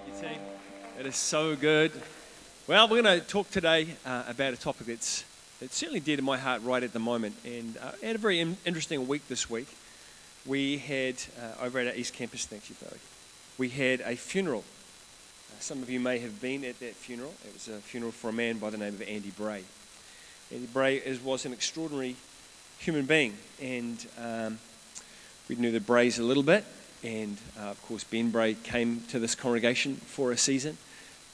Thank you, team. That is so good. Well, we're going to talk today uh, about a topic that's, that's certainly dear to my heart right at the moment. And uh, had a very in- interesting week this week. We had, uh, over at our East Campus, thank you, Chloe, we had a funeral. Uh, some of you may have been at that funeral. It was a funeral for a man by the name of Andy Bray. Andy Bray is, was an extraordinary human being, and um, we knew the Brays a little bit. And uh, of course, Ben Bray came to this congregation for a season.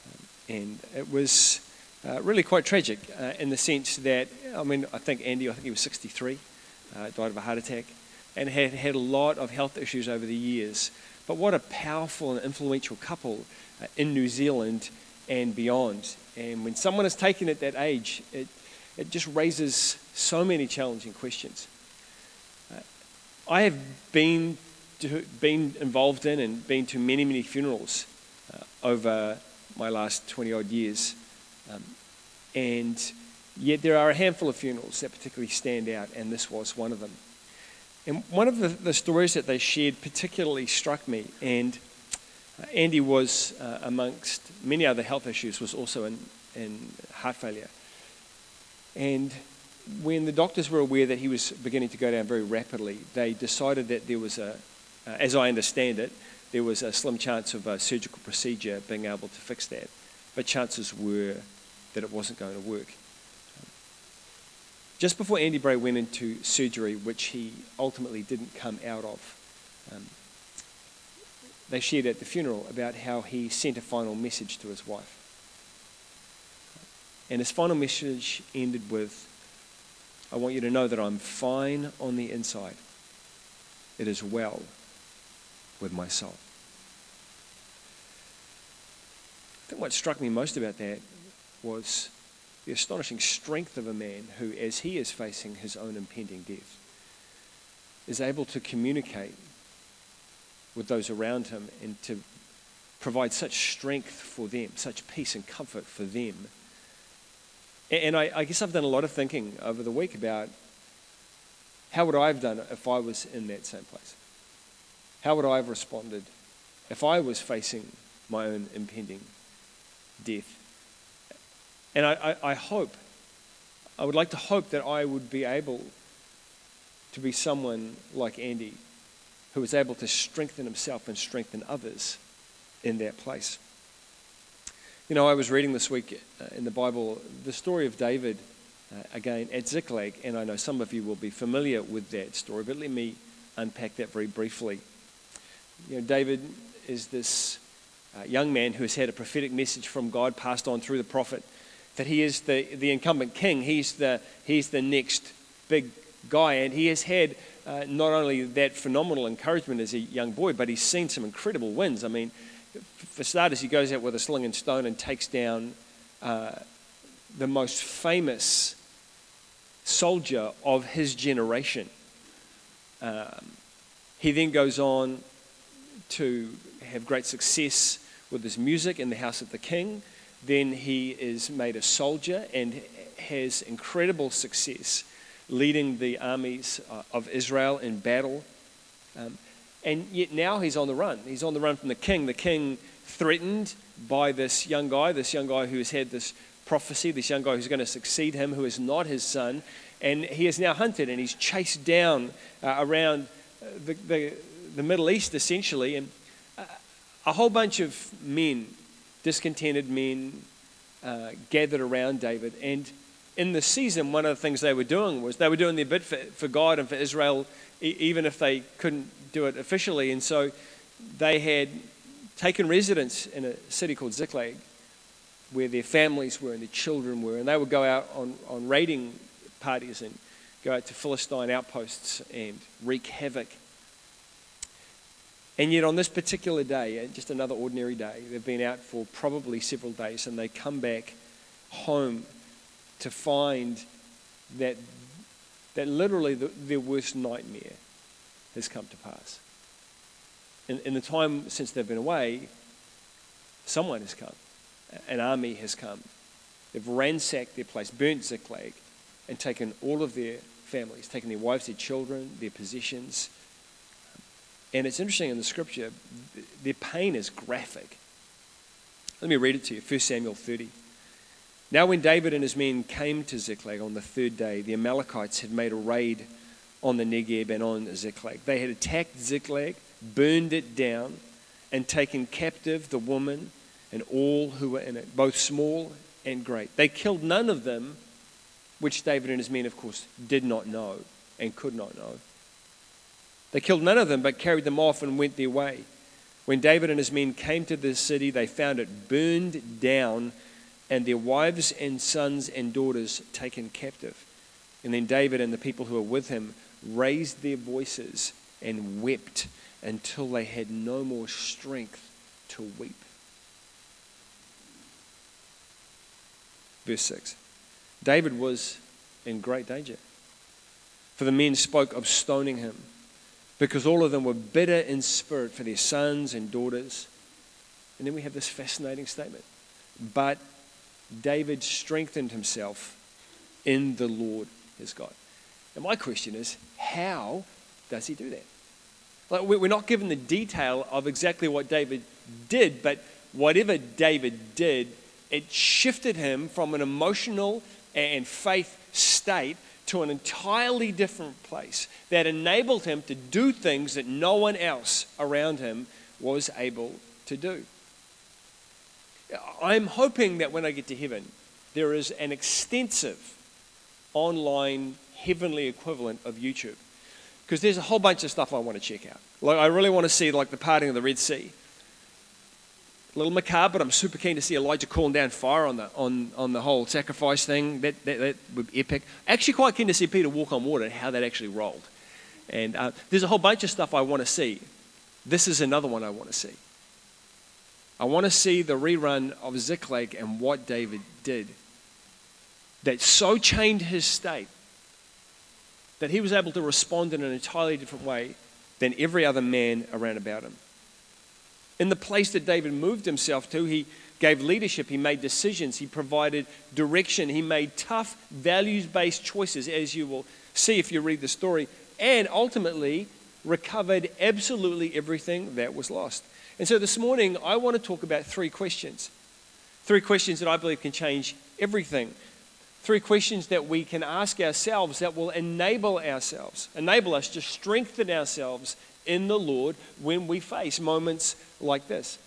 Um, and it was uh, really quite tragic uh, in the sense that, I mean, I think Andy, I think he was 63, uh, died of a heart attack, and had had a lot of health issues over the years. But what a powerful and influential couple uh, in New Zealand and beyond. And when someone is taken at that age, it, it just raises so many challenging questions. Uh, I have been been involved in and been to many, many funerals uh, over my last 20 odd years. Um, and yet there are a handful of funerals that particularly stand out, and this was one of them. And one of the, the stories that they shared particularly struck me, and uh, Andy was, uh, amongst many other health issues, was also in, in heart failure. And when the doctors were aware that he was beginning to go down very rapidly, they decided that there was a, as I understand it, there was a slim chance of a surgical procedure being able to fix that, but chances were that it wasn't going to work. Just before Andy Bray went into surgery, which he ultimately didn't come out of, um, they shared at the funeral about how he sent a final message to his wife. And his final message ended with I want you to know that I'm fine on the inside. It is well with my soul. I think what struck me most about that was the astonishing strength of a man who, as he is facing his own impending death, is able to communicate with those around him and to provide such strength for them, such peace and comfort for them. And I, I guess I've done a lot of thinking over the week about how would I have done it if I was in that same place? How would I have responded if I was facing my own impending death? And I, I, I, hope, I would like to hope that I would be able to be someone like Andy who was able to strengthen himself and strengthen others in that place. You know, I was reading this week uh, in the Bible the story of David uh, again at Ziklag, and I know some of you will be familiar with that story, but let me unpack that very briefly. You know, David is this uh, young man who has had a prophetic message from God passed on through the prophet that he is the, the incumbent king. He's the, he's the next big guy. And he has had uh, not only that phenomenal encouragement as a young boy, but he's seen some incredible wins. I mean, for starters, he goes out with a sling and stone and takes down uh, the most famous soldier of his generation. Um, he then goes on to have great success with his music in the house of the king. Then he is made a soldier and has incredible success leading the armies uh, of Israel in battle. Um, and yet now he's on the run. He's on the run from the king. The king threatened by this young guy, this young guy who has had this prophecy, this young guy who's going to succeed him, who is not his son. And he is now hunted and he's chased down uh, around the, the, the Middle East, essentially, and a whole bunch of men, discontented men, uh, gathered around David. And in the season, one of the things they were doing was they were doing their bit for, for God and for Israel, e- even if they couldn't do it officially. And so they had taken residence in a city called Ziklag, where their families were and their children were. And they would go out on, on raiding parties and go out to Philistine outposts and wreak havoc and yet, on this particular day, uh, just another ordinary day, they've been out for probably several days and they come back home to find that, that literally the, their worst nightmare has come to pass. In, in the time since they've been away, someone has come, an army has come. They've ransacked their place, burnt Ziklag, and taken all of their families, taken their wives, their children, their possessions and it's interesting in the scripture, their pain is graphic. Let me read it to you 1 Samuel 30. Now, when David and his men came to Ziklag on the third day, the Amalekites had made a raid on the Negeb and on Ziklag. They had attacked Ziklag, burned it down, and taken captive the woman and all who were in it, both small and great. They killed none of them, which David and his men, of course, did not know and could not know. They killed none of them, but carried them off and went their way. When David and his men came to the city, they found it burned down and their wives and sons and daughters taken captive. And then David and the people who were with him raised their voices and wept until they had no more strength to weep. Verse 6 David was in great danger, for the men spoke of stoning him, because all of them were bitter in spirit for their sons and daughters. And then we have this fascinating statement. But David strengthened himself in the Lord his God. And my question is, how does he do that? Like, we're not given the detail of exactly what David did, but whatever David did, it shifted him from an emotional and faith state to an entirely different place that enabled him to do things that no one else around him was able to do. I'm hoping that when I get to heaven, there is an extensive online heavenly equivalent of YouTube. Because there's a whole bunch of stuff I want to check out. Like I really want to see like the parting of the Red Sea. A little macabre, but I'm super keen to see Elijah calling down fire on the on, on the whole sacrifice thing. That, that, that would be epic. Actually, quite keen to see Peter walk on water and how that actually rolled. And uh, there's a whole bunch of stuff I want to see. This is another one I want to see. I want to see the rerun of Ziklag and what David did that so changed his state that he was able to respond in an entirely different way than every other man around about him. In the place that David moved himself to, he gave leadership, he made decisions, he provided direction, he made tough, values based choices, as you will see if you read the story, and ultimately recovered absolutely everything that was lost. And so this morning, I want to talk about three questions. Three questions that I believe can change everything. Three questions that we can ask ourselves that will enable ourselves, enable us to strengthen ourselves in the Lord when we face moments like this.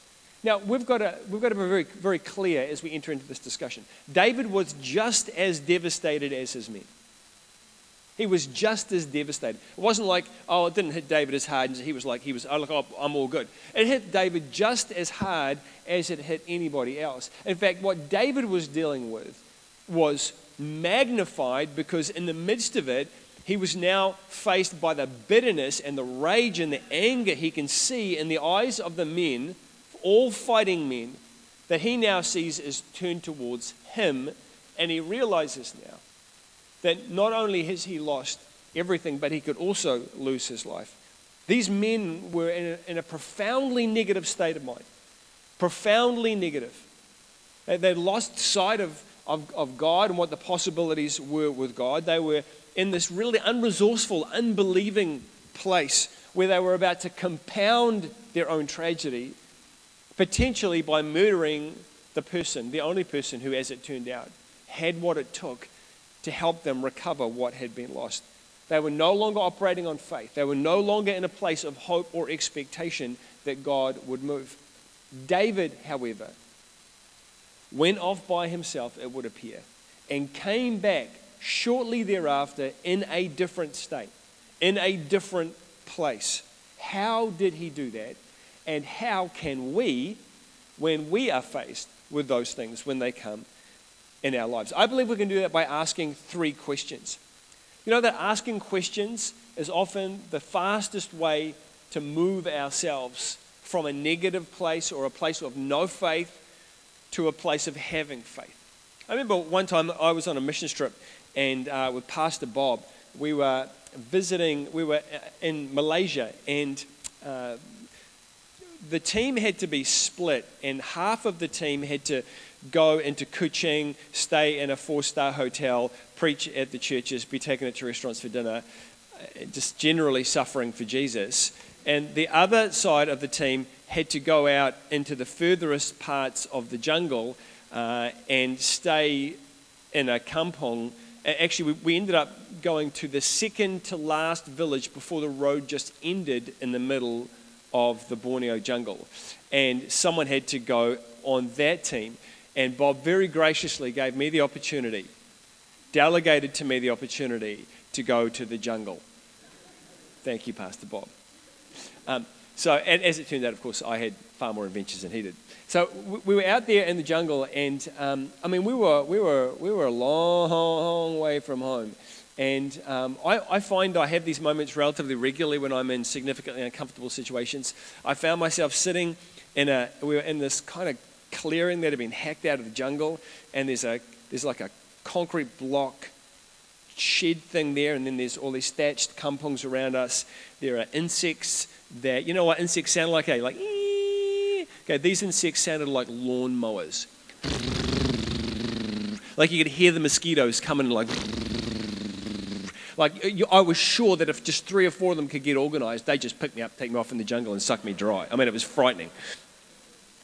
Now, we've got, to, we've got to be very, very clear as we enter into this discussion. David was just as devastated as his men. He was just as devastated. It wasn't like, oh, it didn't hit David as hard. He was like, he was, oh, look, oh, I'm all good. It hit David just as hard as it hit anybody else. In fact, what David was dealing with was magnified because in the midst of it, he was now faced by the bitterness and the rage and the anger he can see in the eyes of the men, all fighting men, that he now sees is turned towards him. And he realizes now that not only has he lost everything, but he could also lose his life. These men were in a, in a profoundly negative state of mind. Profoundly negative. They, lost sight of, of, of God and what the possibilities were with God. They were in this really unresourceful, unbelieving place where they were about to compound their own tragedy, potentially by murdering the person, the only person who, as it turned out, had what it took to help them recover what had been lost. They were no longer operating on faith. They were no longer in a place of hope or expectation that God would move. David, however, went off by himself, it would appear, and came back shortly thereafter in a different state, in a different place. How did he do that? And how can we, when we are faced with those things, when they come, in our lives. I believe we can do that by asking three questions. You know that asking questions is often the fastest way to move ourselves from a negative place or a place of no faith to a place of having faith. I remember one time I was on a mission trip and uh, with Pastor Bob, we were visiting, we were in Malaysia and uh, the team had to be split, and half of the team had to go into Kuching, stay in a four star hotel, preach at the churches, be taken to restaurants for dinner, uh, just generally suffering for Jesus. and the other side of the team had to go out into the furthest parts of the jungle uh, and stay in a kampong. Actually, we, ended up going to the second to last village before the road just ended in the middle of the Borneo jungle. And someone had to go on that team. And Bob very graciously gave me the opportunity, delegated to me the opportunity to go to the jungle. Thank you, Pastor Bob. Um, so, and as it turned out, of course, I had far more adventures than he did. So we were out there in the jungle, and um, I mean, we were we were we were a long long way from home. And um, I, I, find I have these moments relatively regularly when I'm in significantly uncomfortable situations. I found myself sitting in a, we were in this kind of clearing that had been hacked out of the jungle, and there's, a, there's like a concrete block shed thing there, and then there's all these thatched kampongs around us. There are insects that, you know what insects sound like? Eh? Like, ee. Okay, these insects sounded like lawn mowers. Like you could hear the mosquitoes coming like. Like uh, I was sure that if just three or four of them could get organized, they'd just pick me up, take me off in the jungle, and suck me dry. I mean, it was frightening.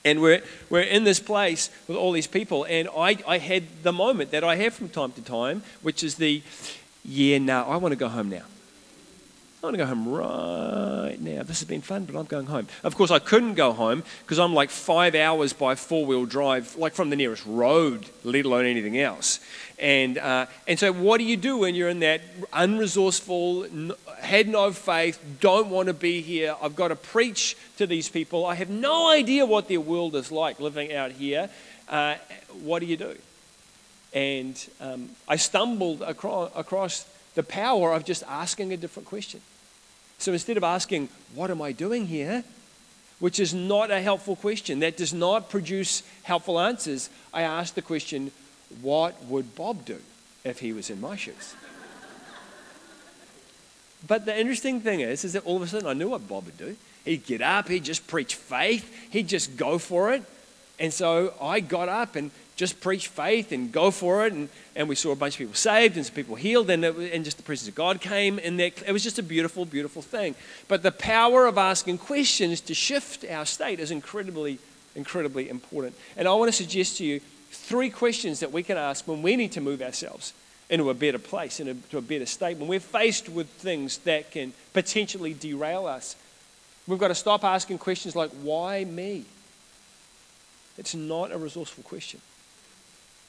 And we're, we're in this place with all these people. And I, I had the moment that I have from time to time, which is the, yeah, no, I want to go home now. I want to go home right now. This has been fun, but I'm going home. Of course, I couldn't go home because I'm like five hours by four wheel drive, like from the nearest road, let alone anything else. And, uh, and so, what do you do when you're in that unresourceful, had no faith, don't want to be here? I've got to preach to these people. I have no idea what their world is like living out here. Uh, what do you do? And um, I stumbled across the power of just asking a different question. So instead of asking, What am I doing here? which is not a helpful question, that does not produce helpful answers, I asked the question, What would Bob do if he was in my shoes? but the interesting thing is, is that all of a sudden I knew what Bob would do. He'd get up, he'd just preach faith, he'd just go for it. And so I got up and just preach faith and go for it. And, and we saw a bunch of people saved and some people healed, and, it, and just the presence of God came. And that, it was just a beautiful, beautiful thing. But the power of asking questions to shift our state is incredibly, incredibly important. And I want to suggest to you three questions that we can ask when we need to move ourselves into a better place, into a better state. When we're faced with things that can potentially derail us, we've got to stop asking questions like, why me? It's not a resourceful question.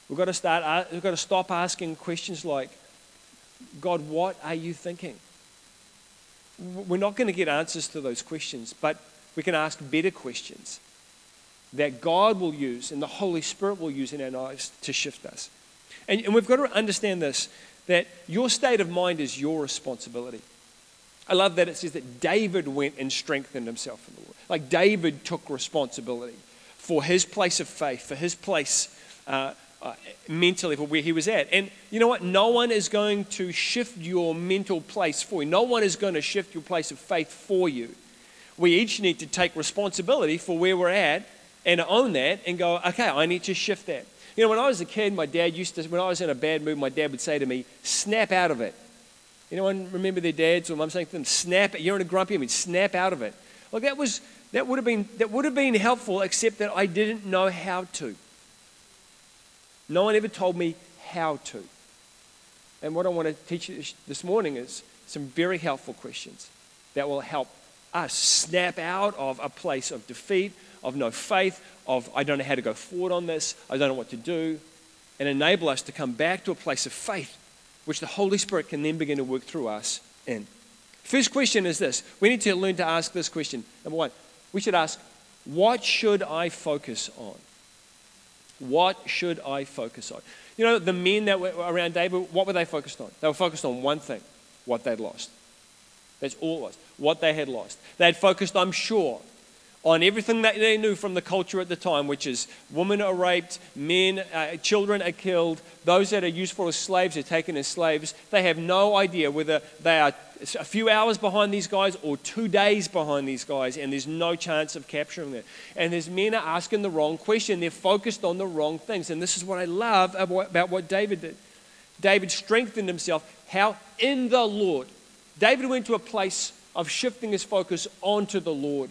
We've got to start, we've got to stop asking questions like, God, what are you thinking? We're not going to get answers to those questions, but we can ask better questions that God will use and the Holy Spirit will use in our lives to shift us. And, and we've got to understand this that your state of mind is your responsibility. I love that it says that David went and strengthened himself in the Lord. Like David took responsibility for his place of faith, for his place uh, uh, mentally for where he was at. And you know what? No one is going to shift your mental place for you, no one is going to shift your place of faith for you. We each need to take responsibility for where we're at and own that and go, okay, I need to shift that. You know, when I was a kid, my dad used to, when I was in a bad mood, my dad would say to me, snap out of it. Anyone remember their dads or mum saying to them, snap, you're in a grumpy mood, snap out of it. Well, that was, that would have been, that would have been helpful, except that I didn't know how to. No one ever told me how to. And what I want to teach you this morning is some very helpful questions that will help us snap out of a place of defeat, of no faith, of I don't know how to go forward on this, I don't know what to do, and enable us to come back to a place of faith, which the Holy Spirit can then begin to work through us in. First question is this we need to learn to ask this question. Number one, we should ask, What should I focus on? What should I focus on? You know, the men that were around David, what were they focused on? They were focused on one thing what they'd lost. That's all it was. What they had lost. They had focused, I'm sure, on everything that they knew from the culture at the time, which is women are raped, men, uh, children are killed, those that are useful as slaves are taken as slaves. They have no idea whether they are a few hours behind these guys or two days behind these guys, and there's no chance of capturing them. And these men are asking the wrong question. They're focused on the wrong things. And this is what I love about what David did. David strengthened himself. How? In the Lord. David went to a place of shifting his focus onto the Lord,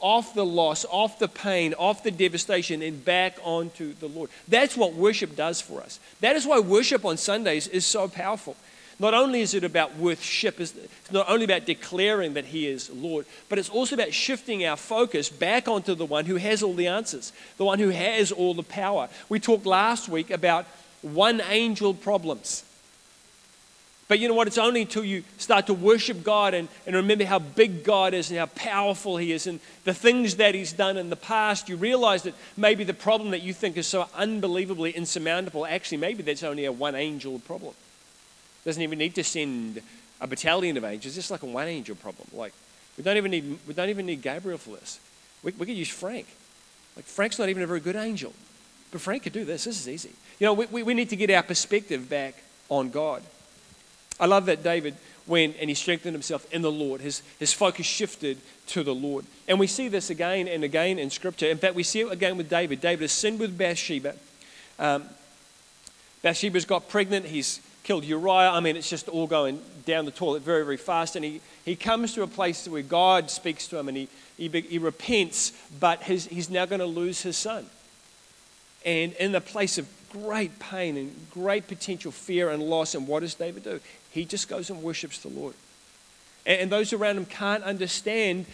off the loss, off the pain, off the devastation, and back onto the Lord. That's what worship does for us. That is why worship on Sundays is so powerful. Not only is it about worship, it's not only about declaring that He is Lord, but it's also about shifting our focus back onto the one who has all the answers, the one who has all the power. We talked last week about one angel problems. But you know what? It's only until you start to worship God and, and remember how big God is and how powerful He is and the things that He's done in the past, you realize that maybe the problem that you think is so unbelievably insurmountable, actually, maybe that's only a one angel problem. Doesn't even need to send a battalion of angels, It's like a one angel problem. Like, we don't even need, we don't even need Gabriel for this. We, we could use Frank. Like, Frank's not even a very good angel. But Frank could do this. This is easy. You know, we, we need to get our perspective back on God. I love that David went and he strengthened himself in the Lord. His, his focus shifted to the Lord. And we see this again and again in Scripture. In fact, we see it again with David. David has sinned with Bathsheba. Um, Bathsheba's got pregnant. He's killed Uriah. I mean, it's just all going down the toilet very, very fast. And he, he comes to a place where God speaks to him and he, he, he repents, but his, he's now going to lose his son. And in the place of great pain and great potential fear and loss. And what does David do? He just goes and worships the Lord. And, those around him can't understand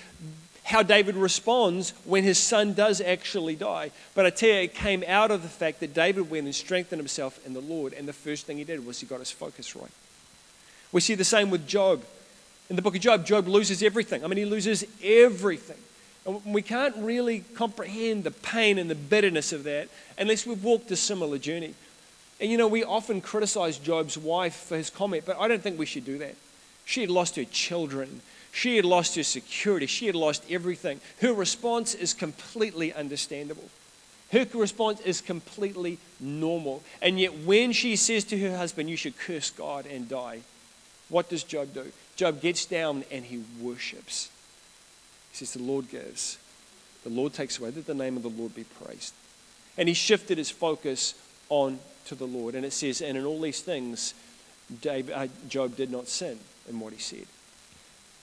how David responds when his son does actually die. But I tell you, it came out of the fact that David went and strengthened himself in the Lord. And the first thing he did was he got his focus right. We see the same with Job. In the book of Job, Job loses everything. I mean, he loses everything. And we can't really comprehend the pain and the bitterness of that unless we've walked a similar journey. And you know, we often criticize Job's wife for his comment, but I don't think we should do that. She had lost her children. She had lost her security. She had lost everything. Her response is completely understandable. Her response is completely normal. And yet, when she says to her husband, You should curse God and die, what does Job do? Job gets down and he worships. He says, The Lord gives, the Lord takes away. Let the name of the Lord be praised. And he shifted his focus on to the Lord. And it says, And in all these things, uh, Job did not sin in what he said.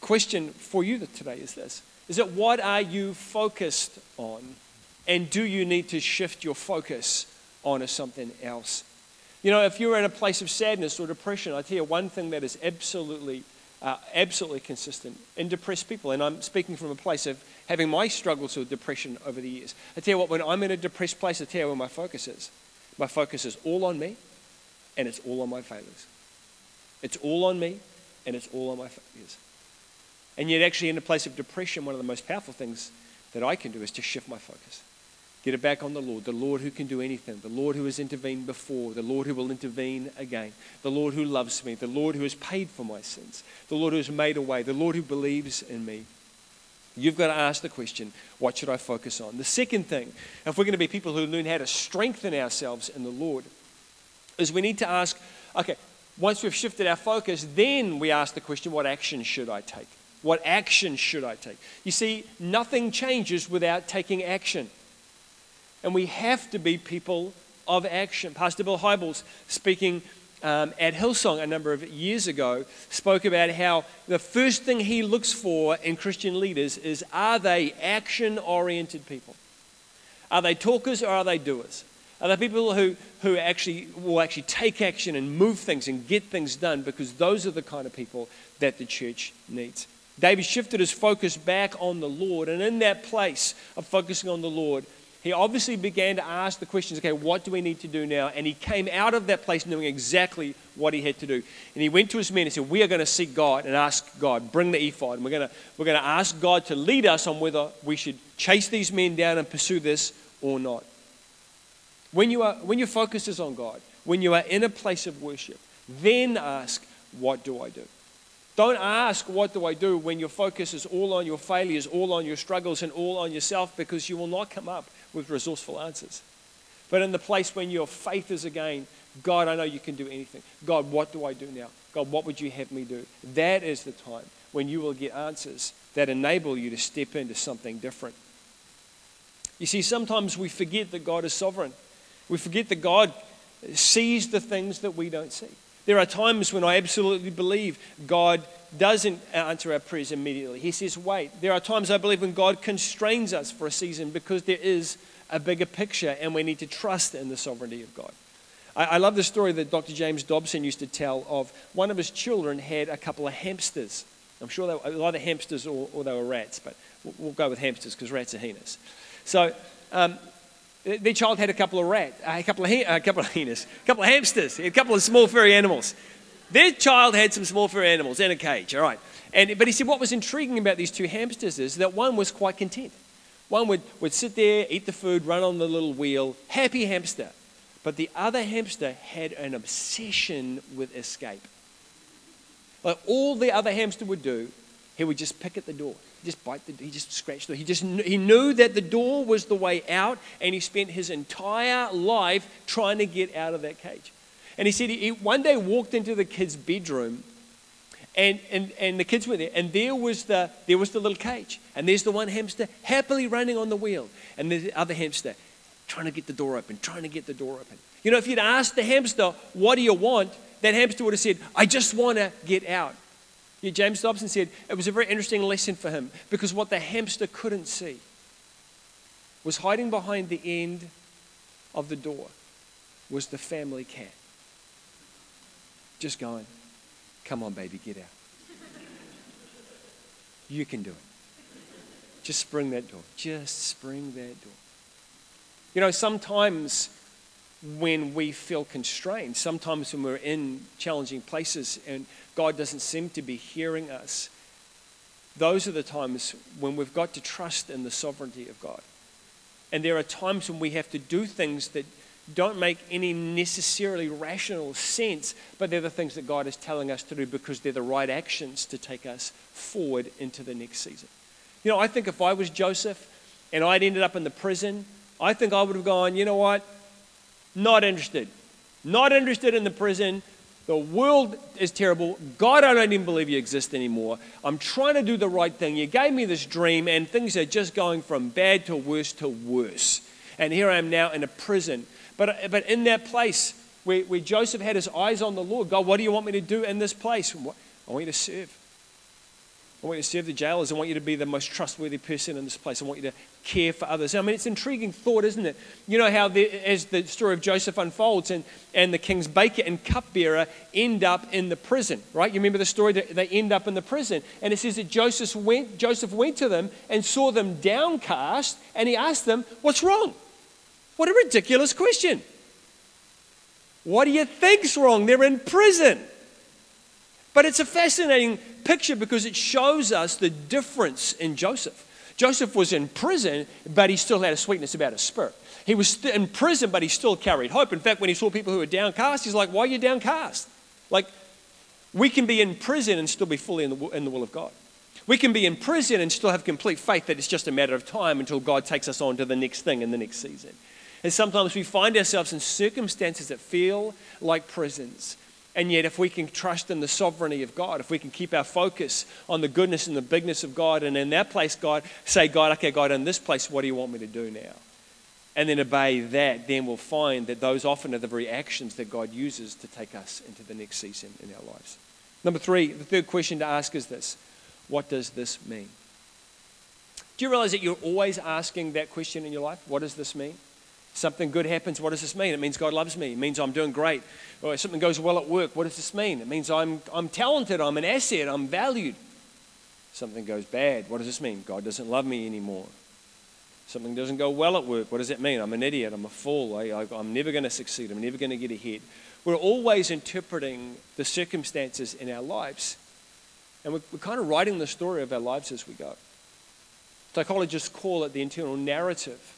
Question for you today is this Is it what are you focused on? And do you need to shift your focus on onto something else? You know, if you're in a place of sadness or depression, I tell you one thing that is absolutely uh, absolutely consistent in depressed people. And I'm speaking from a place of having my struggles with depression over the years. I tell you what, when I'm in a depressed place, I tell you where my focus is. My focus is all on me and it's all on my failures. It's all on me and it's all on my failures. And yet, actually, in a place of depression, one of the most powerful things that I can do is to shift my focus. Get it back on the Lord, the Lord who can do anything, the Lord who has intervened before, the Lord who will intervene again, the Lord who loves me, the Lord who has paid for my sins, the Lord who has made a way, the Lord who believes in me. You've got to ask the question, what should I focus on? The second thing, if we're going to be people who learn how to strengthen ourselves in the Lord, is we need to ask, okay, once we've shifted our focus, then we ask the question, what action should I take? What action should I take? You see, nothing changes without taking action and we have to be people of action. Pastor Bill Hybels, speaking um, at Hillsong a number of years ago, spoke about how the first thing he looks for in Christian leaders is are they action oriented people? Are they talkers or are they doers? Are they people who, who actually will actually take action and move things and get things done? Because those are the kind of people that the church needs. David shifted his focus back on the Lord, and in that place of focusing on the Lord, he obviously began to ask the questions okay, what do we need to do now? And he came out of that place knowing exactly what he had to do. And he went to his men and said, We are going to seek God and ask God, bring the ephod. And we're going to, we're going to ask God to lead us on whether we should chase these men down and pursue this or not. When, you are, when your focus is on God, when you are in a place of worship, then ask, What do I do? Don't ask, What do I do? when your focus is all on your failures, all on your struggles, and all on yourself, because you will not come up with resourceful answers. But in the place when your faith is again, God, I know you can do anything. God, what do I do now? God, what would you have me do? That is the time when you will get answers that enable you to step into something different. You see, sometimes we forget that God is sovereign. We forget that God sees the things that we don't see. There are times when I absolutely believe God doesn't answer our prayers immediately. He says, wait. There are times I believe when God constrains us for a season because there is a bigger picture and we need to trust in the sovereignty of God. I, I love the story that Dr. James Dobson used to tell of one of his children had a couple of hamsters. I'm sure they were either hamsters or, or they were rats, but we'll, we'll go with hamsters because rats are heinous. So um, their child had a couple of rat, a couple of, a couple of hyenas, a couple of hamsters, a couple of small furry animals. Their child had some small furry animals in a cage, all right. And, but he said what was intriguing about these two hamsters is that one was quite content. One would, would sit there, eat the food, run on the little wheel, happy hamster. But the other hamster had an obsession with escape. Like all the other hamster would do, he would just pick at the door. Just bite the he just scratched the He just he knew that the door was the way out, and he spent his entire life trying to get out of that cage. And he said he, he one day walked into the kid's bedroom and, and, and the kids were there, and there was, the, there was the little cage. And there's the one hamster happily running on the wheel. And the other hamster trying to get the door open, trying to get the door open. You know, if you'd asked the hamster, What do you want? that hamster would have said, I just want to get out. Yeah, James Dobson said it was a very interesting lesson for him because what the hamster couldn't see was hiding behind the end of the door was the family cat. Just going, Come on, baby, get out. You can do it. Just spring that door. Just spring that door. You know, sometimes when we feel constrained, sometimes when we're in challenging places and God doesn't seem to be hearing us, those are the times when we've got to trust in the sovereignty of God. And there are times when we have to do things that don't make any necessarily rational sense, but they're the things that God is telling us to do because they're the right actions to take us forward into the next season. You know, I think if I was Joseph and I'd ended up in the prison, I think I would have gone, you know what? Not interested. Not interested in the prison. The world is terrible. God, I don't even believe you exist anymore. I'm trying to do the right thing. You gave me this dream, and things are just going from bad to worse to worse. And here I am now in a prison. But, but in that place where, where Joseph had his eyes on the Lord, God, what do you want me to do in this place? I want you to serve. I want you to serve the jailers. I want you to be the most trustworthy person in this place. I want you to care for others. I mean, it's an intriguing thought, isn't it? You know how, the, as the story of Joseph unfolds, and, and the king's baker and cupbearer end up in the prison, right? You remember the story that they end up in the prison. And it says that Joseph went, Joseph went to them and saw them downcast, and he asked them, What's wrong? What a ridiculous question. What do you think's wrong? They're in prison. But it's a fascinating picture because it shows us the difference in Joseph. Joseph was in prison, but he still had a sweetness about his spirit. He was in prison, but he still carried hope. In fact, when he saw people who were downcast, he's like, Why are you downcast? Like, we can be in prison and still be fully in the, in the will of God. We can be in prison and still have complete faith that it's just a matter of time until God takes us on to the next thing in the next season. And sometimes we find ourselves in circumstances that feel like prisons. And yet, if we can trust in the sovereignty of God, if we can keep our focus on the goodness and the bigness of God, and in that place, God, say, God, okay, God, in this place, what do you want me to do now? And then obey that, then we'll find that those often are the very actions that God uses to take us into the next season in our lives. Number three, the third question to ask is this What does this mean? Do you realize that you're always asking that question in your life? What does this mean? Something good happens, what does this mean? It means God loves me. It means I'm doing great. Or if something goes well at work, what does this mean? It means I'm, I'm talented, I'm an asset, I'm valued. Something goes bad, what does this mean? God doesn't love me anymore. Something doesn't go well at work, what does that mean? I'm an idiot, I'm a fool, I, I, I'm never going to succeed, I'm never going to get ahead. We're always interpreting the circumstances in our lives, and we're, we're kind of writing the story of our lives as we go. Psychologists call it the internal narrative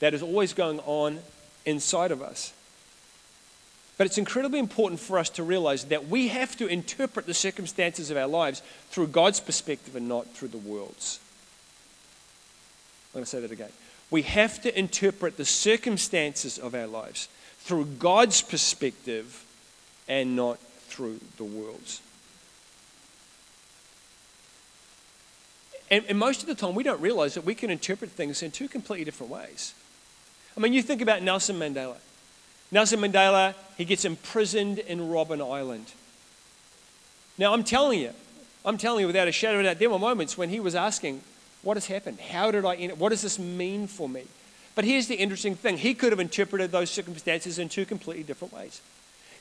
that is always going on inside of us. But it's incredibly important for us to realize that we have to interpret the circumstances of our lives through God's perspective and not through the world's. I'm going to say that again. We have to interpret the circumstances of our lives through God's perspective and not through the world's. And, and most of the time, we don't realize that we can interpret things in two completely different ways. I mean, you think about Nelson Mandela. Nelson Mandela, he gets imprisoned in Robben Island. Now, I'm telling you, I'm telling you without a shadow of a doubt, there were moments when he was asking, What has happened? How did I end? What does this mean for me? But here's the interesting thing he could have interpreted those circumstances in two completely different ways.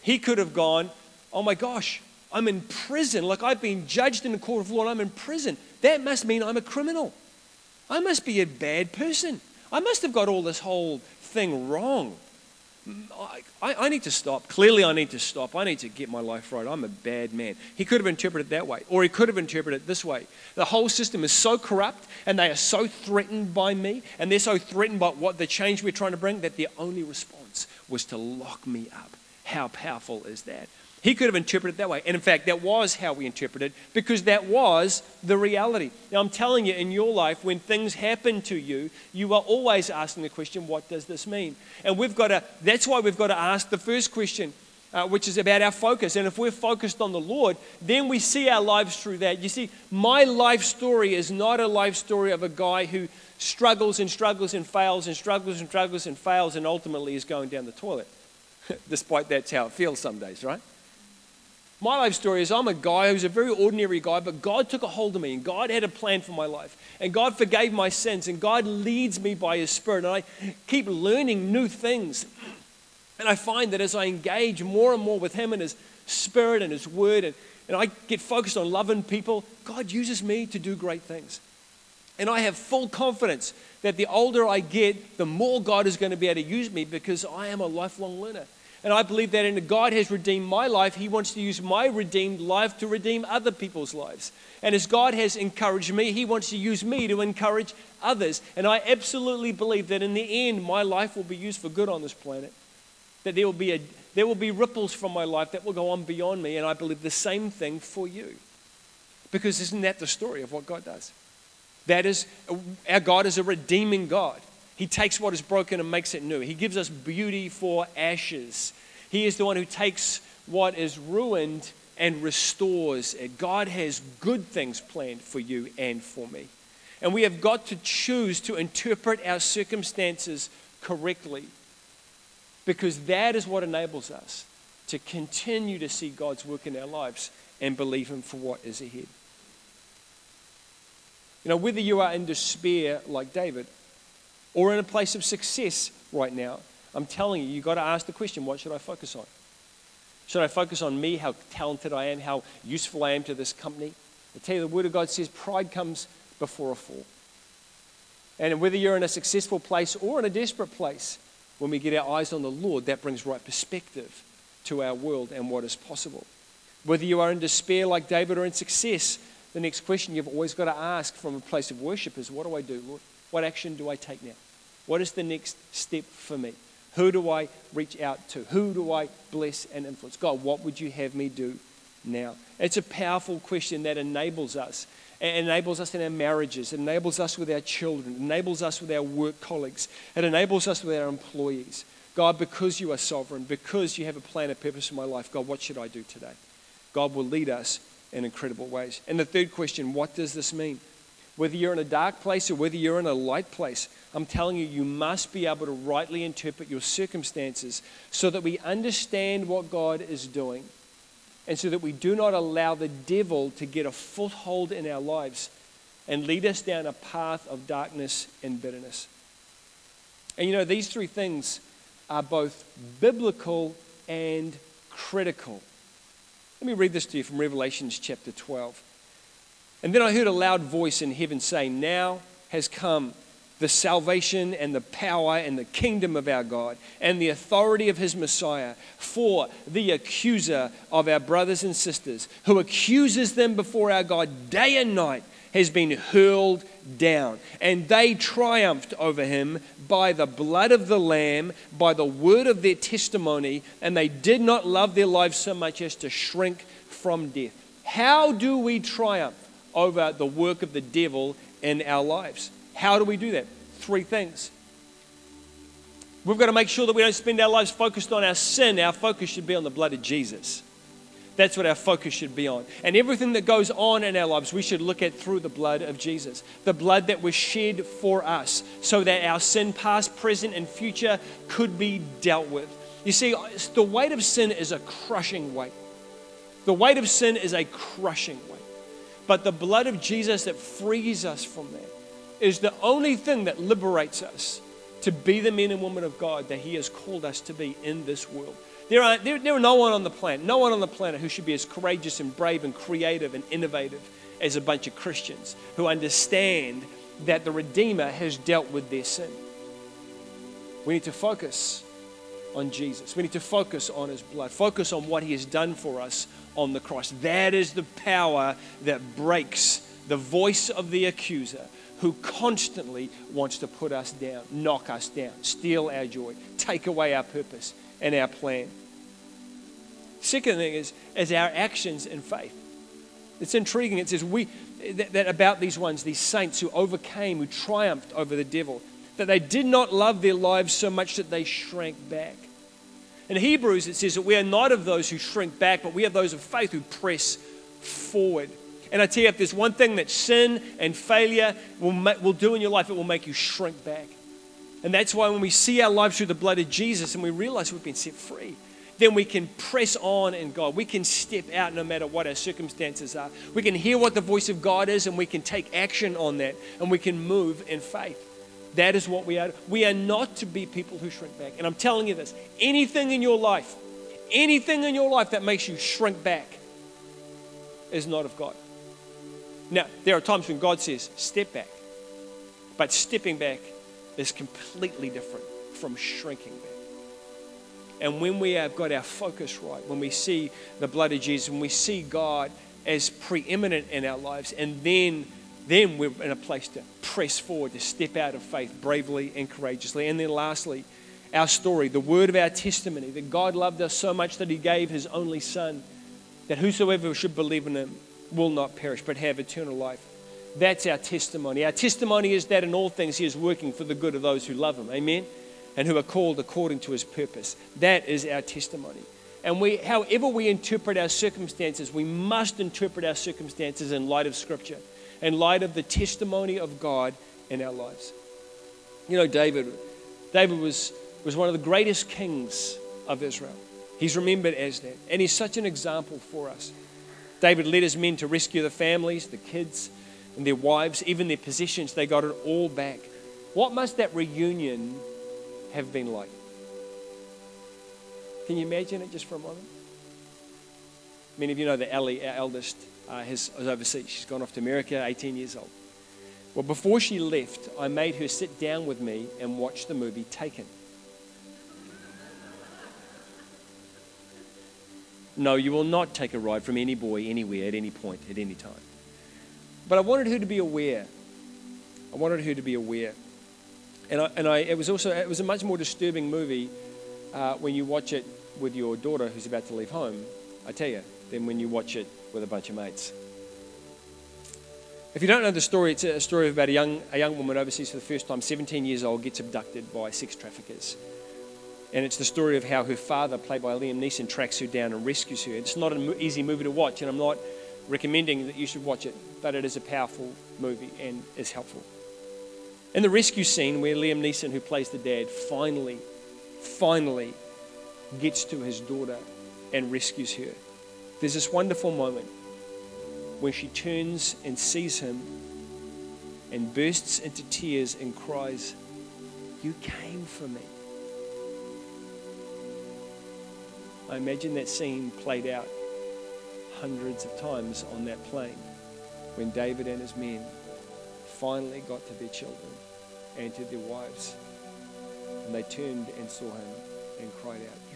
He could have gone, Oh my gosh, I'm in prison. Like I've been judged in the court of law and I'm in prison. That must mean I'm a criminal. I must be a bad person. I must have got all this whole thing wrong. I, I, need to stop. Clearly, I need to stop. I need to get my life right. I'm a bad man. He could have interpreted that way, or he could have interpreted it this way. The whole system is so corrupt, and they are so threatened by me, and they're so threatened by what the change we're trying to bring, that the only response was to lock me up. How powerful is that? He could have interpreted that way. And in fact, that was how we interpreted because that was the reality. Now, I'm telling you, in your life, when things happen to you, you are always asking the question, what does this mean? And we've got to, that's why we've got to ask the first question, uh, which is about our focus. And if we're focused on the Lord, then we see our lives through that. You see, my life story is not a life story of a guy who struggles and struggles and fails and struggles and struggles and fails and ultimately is going down the toilet. Despite that's how it feels some days, right? My life story is I'm a guy who's a very ordinary guy, but God took a hold of me and God had a plan for my life. And God forgave my sins and God leads me by His Spirit. And I keep learning new things. And I find that as I engage more and more with Him and His Spirit and His Word, and, and I get focused on loving people, God uses me to do great things. And I have full confidence that the older I get, the more God is going to be able to use me because I am a lifelong learner. And I believe that in God has redeemed my life, He wants to use my redeemed life to redeem other people's lives. And as God has encouraged me, He wants to use me to encourage others. And I absolutely believe that in the end, my life will be used for good on this planet. That there will be, a, there will be ripples from my life that will go on beyond me. And I believe the same thing for you. Because isn't that the story of what God does? That is, our God is a redeeming God. He takes what is broken and makes it new. He gives us beauty for ashes. He is the one who takes what is ruined and restores it. God has good things planned for you and for me. And we have got to choose to interpret our circumstances correctly because that is what enables us to continue to see God's work in our lives and believe Him for what is ahead. You know, whether you are in despair like David or in a place of success right now, I'm telling you, you've got to ask the question what should I focus on? Should I focus on me, how talented I am, how useful I am to this company? I tell you, the Word of God says pride comes before a fall. And whether you're in a successful place or in a desperate place, when we get our eyes on the Lord, that brings right perspective to our world and what is possible. Whether you are in despair like David or in success, the next question you've always got to ask from a place of worship is what do I do, Lord? What action do I take now? What is the next step for me? Who do I reach out to? Who do I bless and influence? God, what would you have me do now? It's a powerful question that enables us. It enables us in our marriages. It enables us with our children. It enables us with our work colleagues. It enables us with our employees. God, because you are sovereign, because you have a plan and purpose in my life, God, what should I do today? God will lead us in incredible ways. And the third question what does this mean? Whether you're in a dark place or whether you're in a light place, I'm telling you, you must be able to rightly interpret your circumstances so that we understand what God is doing and so that we do not allow the devil to get a foothold in our lives and lead us down a path of darkness and bitterness. And you know, these three things are both biblical and critical. Let me read this to you from Revelations chapter 12. And then I heard a loud voice in heaven say, Now has come the salvation and the power and the kingdom of our God and the authority of his Messiah. For the accuser of our brothers and sisters, who accuses them before our God day and night, has been hurled down. And they triumphed over him by the blood of the Lamb, by the word of their testimony, and they did not love their lives so much as to shrink from death. How do we triumph? Over the work of the devil in our lives. How do we do that? Three things. We've got to make sure that we don't spend our lives focused on our sin. Our focus should be on the blood of Jesus. That's what our focus should be on. And everything that goes on in our lives, we should look at through the blood of Jesus. The blood that was shed for us so that our sin, past, present, and future, could be dealt with. You see, the weight of sin is a crushing weight. The weight of sin is a crushing weight. But the blood of Jesus that frees us from that is the only thing that liberates us to be the men and women of God that He has called us to be in this world. There are, there, there are no one on the planet, no one on the planet who should be as courageous and brave and creative and innovative as a bunch of Christians who understand that the Redeemer has dealt with their sin. We need to focus on Jesus. We need to focus on his blood, focus on what he has done for us on the cross. That is the power that breaks the voice of the accuser who constantly wants to put us down, knock us down, steal our joy, take away our purpose and our plan. Second thing is, is our actions in faith. It's intriguing. It says we that, that about these ones, these saints who overcame, who triumphed over the devil, that they did not love their lives so much that they shrank back. In Hebrews, it says that we are not of those who shrink back, but we are those of faith who press forward. And I tell you, if there's one thing that sin and failure will, ma- will do in your life, it will make you shrink back. And that's why when we see our lives through the blood of Jesus and we realize we've been set free, then we can press on in God. We can step out no matter what our circumstances are. We can hear what the voice of God is and we can take action on that and we can move in faith. That is what we are. We are not to be people who shrink back. And I'm telling you this anything in your life, anything in your life that makes you shrink back is not of God. Now, there are times when God says, step back. But stepping back is completely different from shrinking back. And when we have got our focus right, when we see the blood of Jesus, when we see God as preeminent in our lives, and then then we're in a place to press forward, to step out of faith bravely and courageously. And then lastly, our story, the word of our testimony, that God loved us so much that he gave his only Son, that whosoever should believe in him will not perish but have eternal life. That's our testimony. Our testimony is that in all things he is working for the good of those who love him. Amen? And who are called according to his purpose. That is our testimony. And we, however we interpret our circumstances, we must interpret our circumstances in light of Scripture in light of the testimony of God in our lives. You know, David, David was, was one of the greatest kings of Israel. He's remembered as that. And he's such an example for us. David led his men to rescue the families, the kids, and their wives, even their possessions. They got it all back. What must that reunion have been like? Can you imagine it just for a moment? Many of you know that Ellie, our eldest, uh, has, is overseas. She's gone off to America, 18 years old. Well, before she left, I made her sit down with me and watch the movie Taken. No, you will not take a ride from any boy anywhere at any point at any time. But I wanted her to be aware. I wanted her to be aware. And, I, and I, it was also it was a much more disturbing movie uh, when you watch it with your daughter who's about to leave home. I tell you, than when you watch it with a bunch of mates. If you don't know the story, it's a story about a young, a young woman overseas for the first time, 17 years old, gets abducted by sex traffickers. And it's the story of how her father, played by Liam Neeson, tracks her down and rescues her. It's not an easy movie to watch, and I'm not recommending that you should watch it, but it is a powerful movie and is helpful. In the rescue scene, where Liam Neeson, who plays the dad, finally, finally gets to his daughter and rescues her. There's this wonderful moment when she turns and sees him and bursts into tears and cries, You came for me. I imagine that scene played out hundreds of times on that plain when David and his men finally got to their children and to their wives. And they turned and saw him and cried out,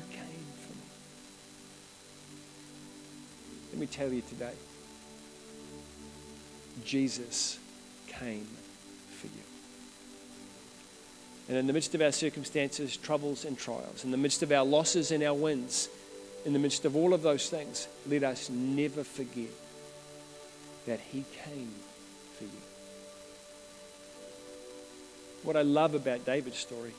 me tell you today Jesus came for you. And in the midst of our circumstances, troubles, and trials, in the midst of our losses and our wins, in the midst of all of those things, let us never forget that He came for you. What I love about David's story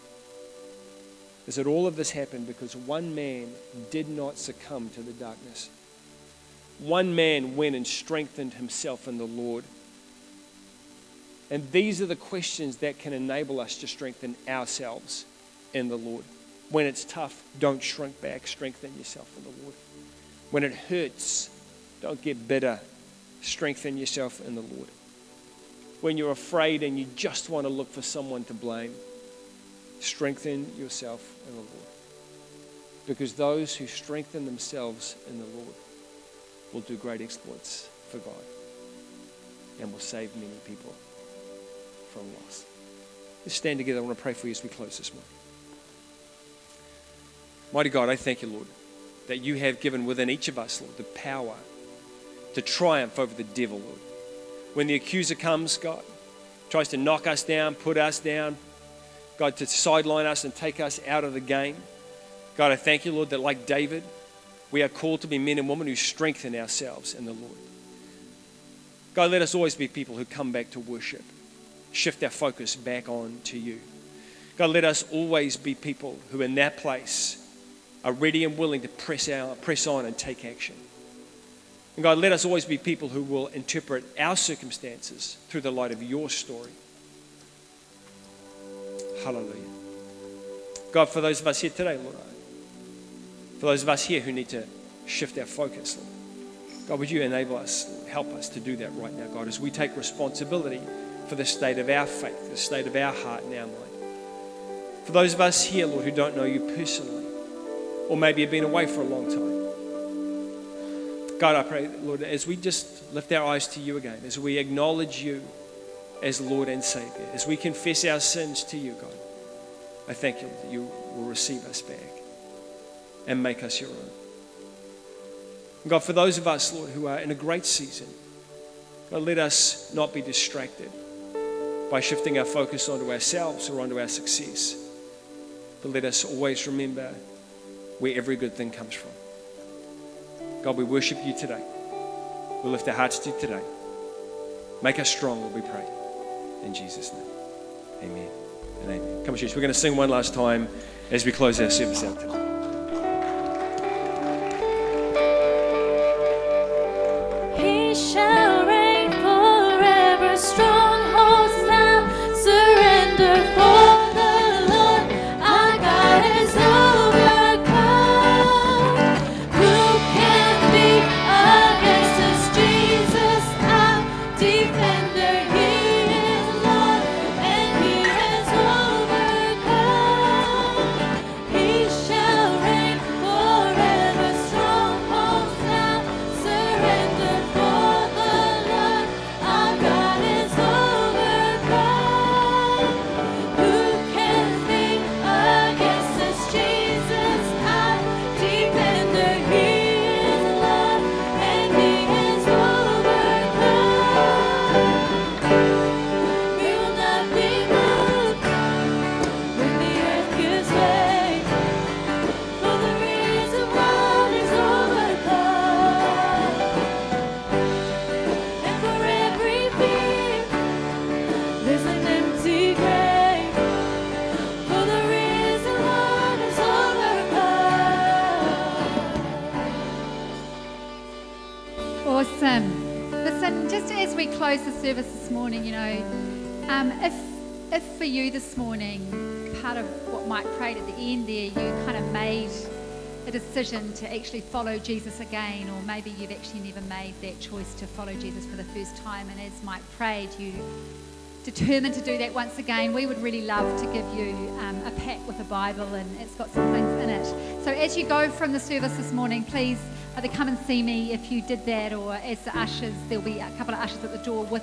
is that all of this happened because one man did not succumb to the darkness one man went and strengthened himself in the Lord. And these are the questions that can enable us to strengthen ourselves in the Lord. When it's tough, don't shrink back, strengthen yourself in the Lord. When it hurts, don't get bitter, strengthen yourself in the Lord. When you're afraid and you just want to look for someone to blame, strengthen yourself in the Lord. Because those who strengthen themselves in the Lord will do great exploits for God and will save many people from loss. Let's stand together. I want to pray for you as we close this morning. Mighty God, I thank you, Lord, that you have given within each of us, Lord, the power to triumph over the devil, Lord. When the accuser comes, God, tries to knock us down, put us down, God, to sideline us and take us out of the game. God, I thank you, Lord, that like David, we are called to be men and women who strengthen ourselves in the Lord. God, let us always be people who come back to worship, shift our focus back on to you. God, let us always be people who, in that place, are ready and willing to press, out, press on and take action. And God, let us always be people who will interpret our circumstances through the light of your story. Hallelujah. God, for those of us here today, Lord, for those of us here who need to shift our focus, God, would you enable us, help us to do that right now, God, as we take responsibility for the state of our faith, the state of our heart and our mind. For those of us here, Lord, who don't know you personally, or maybe have been away for a long time, God, I pray, Lord, as we just lift our eyes to you again, as we acknowledge you as Lord and Savior, as we confess our sins to you, God, I thank you that you will receive us back and make us your own. God, for those of us, Lord, who are in a great season, God, let us not be distracted by shifting our focus onto ourselves or onto our success. But let us always remember where every good thing comes from. God, we worship you today. We lift our hearts to you today. Make us strong, Lord, we pray. In Jesus' name. Amen. And amen. Come on, church. We're going to sing one last time as we close our service out today. This morning, part of what Mike prayed at the end there, you kind of made a decision to actually follow Jesus again, or maybe you've actually never made that choice to follow Jesus for the first time, and as Mike prayed, you determined to do that once again, we would really love to give you um, a pack with a Bible and it's got some things in it. So as you go from the service this morning, please either come and see me if you did that, or as the ushers, there'll be a couple of ushers at the door with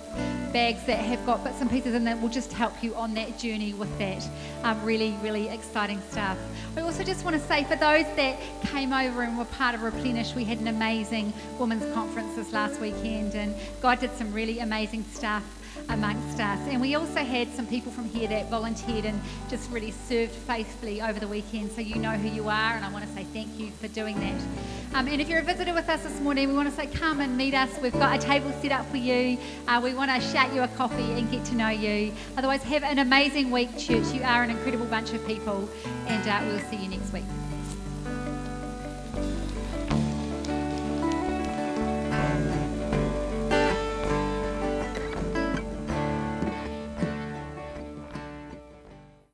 bags that have got bits and pieces in that will just help you on that journey with that. Um, really, really exciting stuff. I also just want to say for those that came over and were part of Replenish, we had an amazing women's conference this last weekend, and God did some really amazing stuff amongst us. And we also had some people from here that volunteered and just really served faithfully over the weekend. So you know who you are, and I want to say thank you for doing that. Um, and if you're a visitor with us this morning, we want to say come and meet us. We've got a table set up for you. Uh, we want to shout you a coffee and get to know you. Otherwise, have an amazing week, church. You are an incredible bunch of people, and uh, we'll see you next week.